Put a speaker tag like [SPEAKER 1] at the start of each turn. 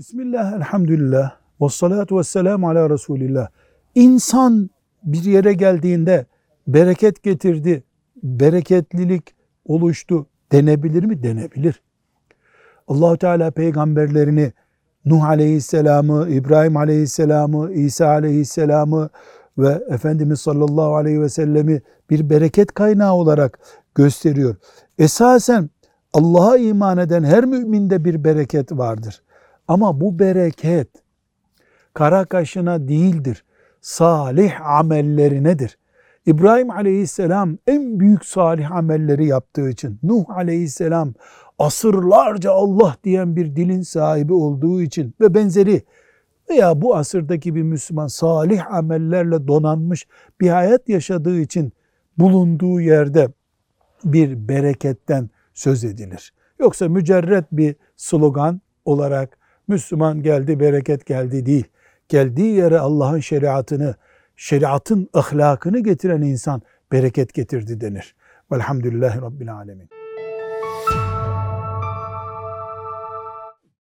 [SPEAKER 1] Bismillah, elhamdülillah, ve salatu ve selamu ala Resulillah. İnsan bir yere geldiğinde bereket getirdi, bereketlilik oluştu denebilir mi? Denebilir. Allahu Teala peygamberlerini Nuh Aleyhisselam'ı, İbrahim Aleyhisselam'ı, İsa Aleyhisselam'ı ve Efendimiz sallallahu aleyhi ve sellemi bir bereket kaynağı olarak gösteriyor. Esasen Allah'a iman eden her müminde bir bereket vardır. Ama bu bereket kara kaşına değildir. Salih amellerinedir. İbrahim aleyhisselam en büyük salih amelleri yaptığı için, Nuh aleyhisselam asırlarca Allah diyen bir dilin sahibi olduğu için ve benzeri veya bu asırdaki bir Müslüman salih amellerle donanmış bir hayat yaşadığı için bulunduğu yerde bir bereketten söz edilir. Yoksa mücerret bir slogan olarak Müslüman geldi, bereket geldi değil. Geldiği yere Allah'ın şeriatını, şeriatın ahlakını getiren insan bereket getirdi denir. Velhamdülillahi Rabbil Alemin.